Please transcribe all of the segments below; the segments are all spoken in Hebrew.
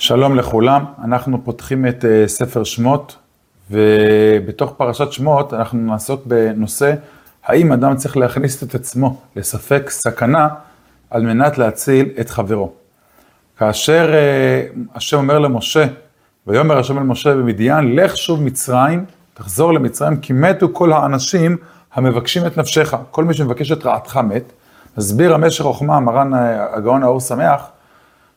שלום לכולם, אנחנו פותחים את uh, ספר שמות, ובתוך פרשת שמות אנחנו נעסוק בנושא האם אדם צריך להכניס את עצמו לספק סכנה על מנת להציל את חברו. כאשר uh, השם אומר למשה, ויאמר השם אל משה במדיין, לך שוב מצרים, תחזור למצרים, כי מתו כל האנשים המבקשים את נפשך, כל מי שמבקש את רעתך מת. מסביר המשך חוכמה, מרן אה, הגאון האור שמח,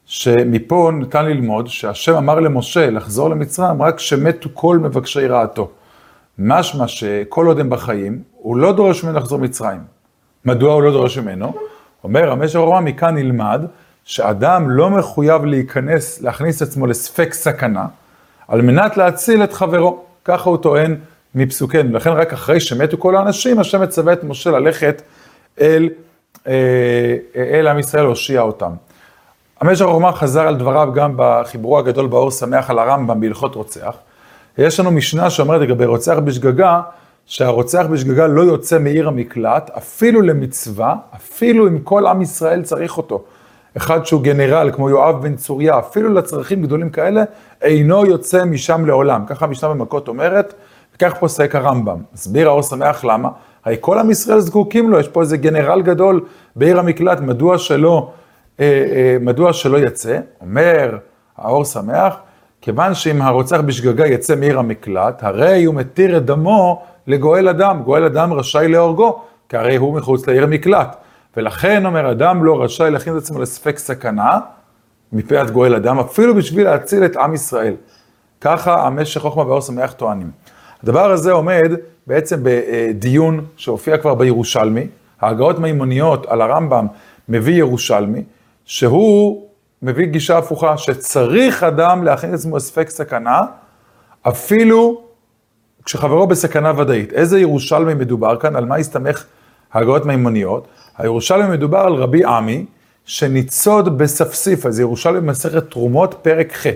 שמפה ניתן ללמוד שהשם אמר למשה לחזור למצרים רק כשמתו כל מבקשי רעתו. משמע שכל עוד הם בחיים, הוא לא דורש ממנו לחזור מצרים. מדוע הוא לא דורש ממנו? אומר המשך הרמה, מכאן נלמד שאדם לא מחויב להיכנס, להכניס עצמו לספק סכנה, על מנת להציל את חברו. ככה הוא טוען מפסוקנו. לכן רק אחרי שמתו כל האנשים, השם מצווה את משה ללכת אל, אה, אל עם ישראל להושיע אותם. המשך החוכמה חזר על דבריו גם בחיבורו הגדול באור שמח על הרמב"ם בהלכות רוצח. יש לנו משנה שאומרת לגבי רוצח בשגגה, שהרוצח בשגגה לא יוצא מעיר המקלט, אפילו למצווה, אפילו אם כל עם ישראל צריך אותו. אחד שהוא גנרל, כמו יואב בן צוריה, אפילו לצרכים גדולים כאלה, אינו יוצא משם לעולם. ככה המשנה במכות אומרת, וכך פוסק הרמב"ם. מסביר האור שמח למה? הרי כל עם ישראל זקוקים לו, יש פה איזה גנרל גדול בעיר המקלט, מדוע שלא... אה, אה, מדוע שלא יצא? אומר האור שמח, כיוון שאם הרוצח בשגגה יצא מעיר המקלט, הרי הוא מתיר את דמו לגואל אדם, גואל אדם רשאי להורגו, כי הרי הוא מחוץ לעיר המקלט. ולכן אומר אדם לא רשאי להכין את עצמו לספק סכנה מפאת גואל אדם, אפילו בשביל להציל את עם ישראל. ככה המשך חוכמה ואור שמח טוענים. הדבר הזה עומד בעצם בדיון שהופיע כבר בירושלמי, ההגאות מימוניות על הרמב"ם מביא ירושלמי, שהוא מביא גישה הפוכה, שצריך אדם להכין את עצמו לספק סכנה, אפילו כשחברו בסכנה ודאית. איזה ירושלמי מדובר כאן? על מה הסתמך ההגאות מימוניות? הירושלמי מדובר על רבי עמי, שניצוד בספסיפה, זה ירושלמי במסכת תרומות, פרק ח'.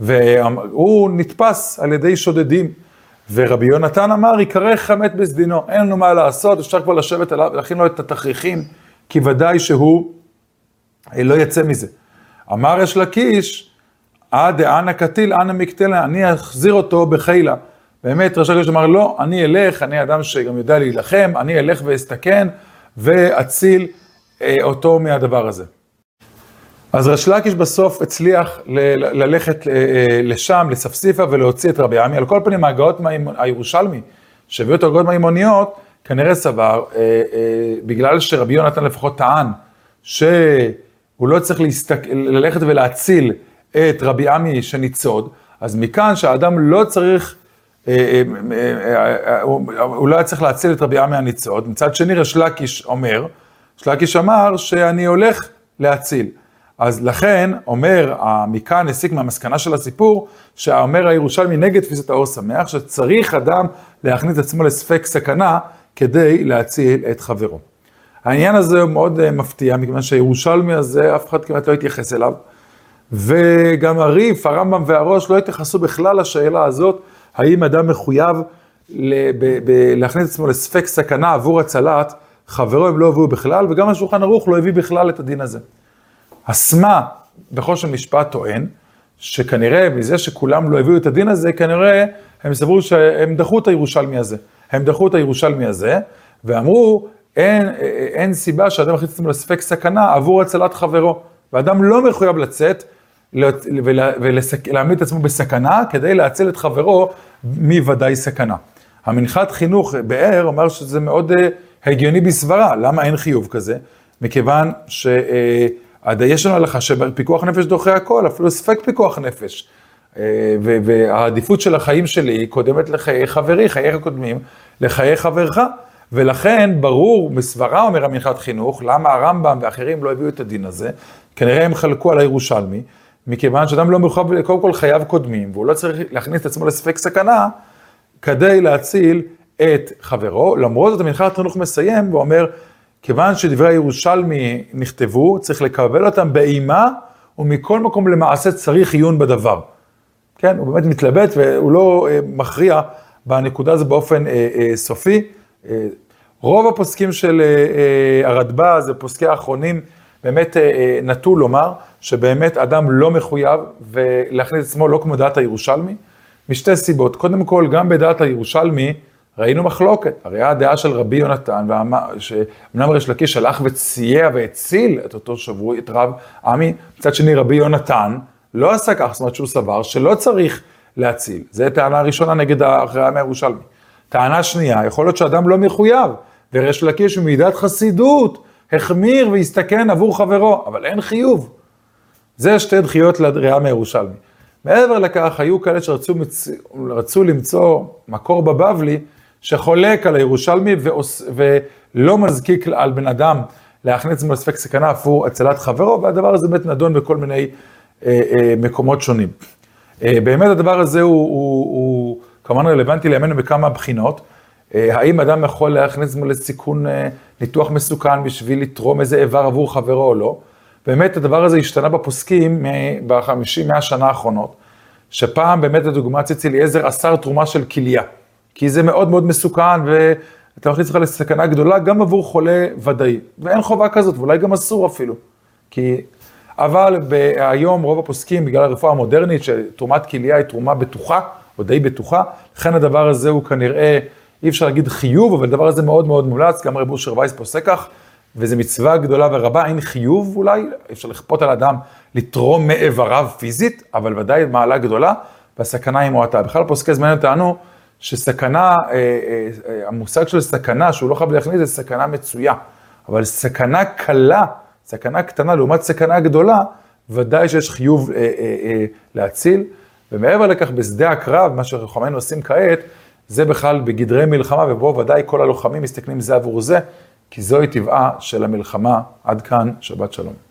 והוא נתפס על ידי שודדים. ורבי יונתן אמר, יקרא חמת בסדינו, אין לנו מה לעשות, אפשר כבר לשבת עליו, להכין לו את התכריכים, כי ודאי שהוא לא יצא מזה. אמר יש לקיש, אה דאנה קטיל, אנא מקטלה, אני אחזיר אותו בחילה. באמת, ראש הקיש אמר, לא, אני אלך, אני אדם שגם יודע להילחם, אני אלך ואסתכן ואציל אה, אותו מהדבר הזה. אז רש לקיש בסוף הצליח ל- ללכת אה, אה, לשם, לספסיפה ולהוציא את רבי עמי. על כל פנים, ההגאות הירושלמי, שהביאו את ההגאות מהאימוניות, כנראה סבר, אה, אה, בגלל שרבי יונתן לפחות טען, שהוא לא צריך להסתק... ללכת ולהציל את רבי עמי שניצוד, אז מכאן שהאדם לא צריך, אה, אה, אה, הוא, הוא לא היה צריך להציל את רבי עמי הניצוד. מצד שני, רש לקיש אומר, רש לקיש אמר שאני הולך להציל. אז לכן, אומר, מכאן הסיק מהמסקנה של הסיפור, שאומר הירושלמי נגד תפיסת האור שמח, שצריך אדם להכניס עצמו לספק סכנה כדי להציל את חברו. העניין הזה הוא מאוד uh, מפתיע, מכיוון שהירושלמי הזה, אף אחד כמעט לא התייחס אליו. וגם הריף, הרמב"ם והראש לא התייחסו בכלל לשאלה הזאת, האם אדם מחויב להכניס את עצמו לספק סכנה עבור הצלת חברו, הם לא הביאו בכלל, וגם השולחן ערוך לא הביא בכלל את הדין הזה. הסמה בחושן משפט טוען, שכנראה מזה שכולם לא הביאו את הדין הזה, כנראה הם סברו שהם דחו את הירושלמי הזה. הם דחו את הירושלמי הזה, ואמרו, אין, אין סיבה שאדם יכניס את עצמו לספק סכנה עבור הצלת חברו. ואדם לא מחויב לצאת ולהעמיד את עצמו בסכנה כדי להציל את חברו מוודאי סכנה. המנחת חינוך באר אומר שזה מאוד אה, הגיוני בסברה, למה אין חיוב כזה? מכיוון ש... אה, יש לנו הלכה שפיקוח נפש דוחה הכל, אפילו ספק פיקוח נפש. אה, והעדיפות של החיים שלי קודמת לחיי חברי, חייך קודמים לחיי חברך. ולכן ברור, בסברה אומר המנחת חינוך, למה הרמב"ם ואחרים לא הביאו את הדין הזה, כנראה הם חלקו על הירושלמי, מכיוון שאדם לא מחויב, קודם כל חייו קודמים, והוא לא צריך להכניס את עצמו לספק סכנה, כדי להציל את חברו. למרות זאת המנחת חינוך מסיים ואומר, כיוון שדברי הירושלמי נכתבו, צריך לקבל אותם באימה, ומכל מקום למעשה צריך עיון בדבר. כן, הוא באמת מתלבט והוא לא אה, מכריע בנקודה הזו באופן אה, אה, סופי. אה, רוב הפוסקים של אה, אה, הרדב"א, זה פוסקי האחרונים, באמת נטו לומר שבאמת אדם לא מחויב להכניס את עצמו לא כמו דעת הירושלמי, משתי סיבות. קודם כל, גם בדעת הירושלמי ראינו מחלוקת. הרי הדעה של רבי יונתן, שאומנם ריש לקיש הלך וסייע והציל את אותו שבוי, את רב עמי, מצד שני רבי יונתן לא עשה כך, זאת אומרת שהוא סבר שלא צריך להציל. זו טענה ראשונה נגד העם הירושלמי. טענה שנייה, יכול להיות שאדם לא מחויב, וריש לקיש במידת חסידות החמיר והסתכן עבור חברו, אבל אין חיוב. זה שתי דחיות לראייה מירושלמי. מעבר לכך, היו כאלה שרצו מצ... למצוא מקור בבבלי שחולק על הירושלמי ועוש... ולא מזקיק על בן אדם להכניס עצמו לספק סכנה עבור הצלת חברו, והדבר הזה באמת נדון בכל מיני אה, אה, מקומות שונים. אה, באמת הדבר הזה הוא, הוא, הוא כמובן רלוונטי לימינו בכמה בחינות. אה, האם אדם יכול להכניס עצמו לסיכון אה, ניתוח מסוכן בשביל לתרום איזה איבר עבור חברו או לא? באמת הדבר הזה השתנה בפוסקים בחמישים, מאה שנה האחרונות, שפעם באמת לדוגמה ציצי אליעזר אסר תרומה של כליה, כי זה מאוד מאוד מסוכן ואתה מכניס אותך לסכנה גדולה גם עבור חולה ודאי, ואין חובה כזאת, ואולי גם אסור אפילו, כי... אבל היום רוב הפוסקים, בגלל הרפואה המודרנית, שתרומת כליה היא תרומה בטוחה, או די בטוחה, לכן הדבר הזה הוא כנראה, אי אפשר להגיד חיוב, אבל הדבר הזה מאוד מאוד מומלץ, גם רב אושר וייס פוסק כך, וזו מצווה גדולה ורבה, אין חיוב אולי, אפשר לכפות על אדם לתרום מאיבריו פיזית, אבל ודאי מעלה גדולה, והסכנה היא מועטה. בכלל פוסקי זמנים טענו שסכנה, אה, אה, אה, המושג של סכנה, שהוא לא חייב להכניס, זה סכנה מצויה. אבל סכנה קלה, סכנה קטנה לעומת סכנה גדולה, ודאי שיש חיוב להציל. ומעבר לכך, בשדה הקרב, מה שחכמינו עושים כעת, זה בכלל בגדרי מלחמה, ובו ודאי כל הלוחמים מסתכלים זה עבור זה. כי זוהי טבעה של המלחמה. עד כאן, שבת שלום.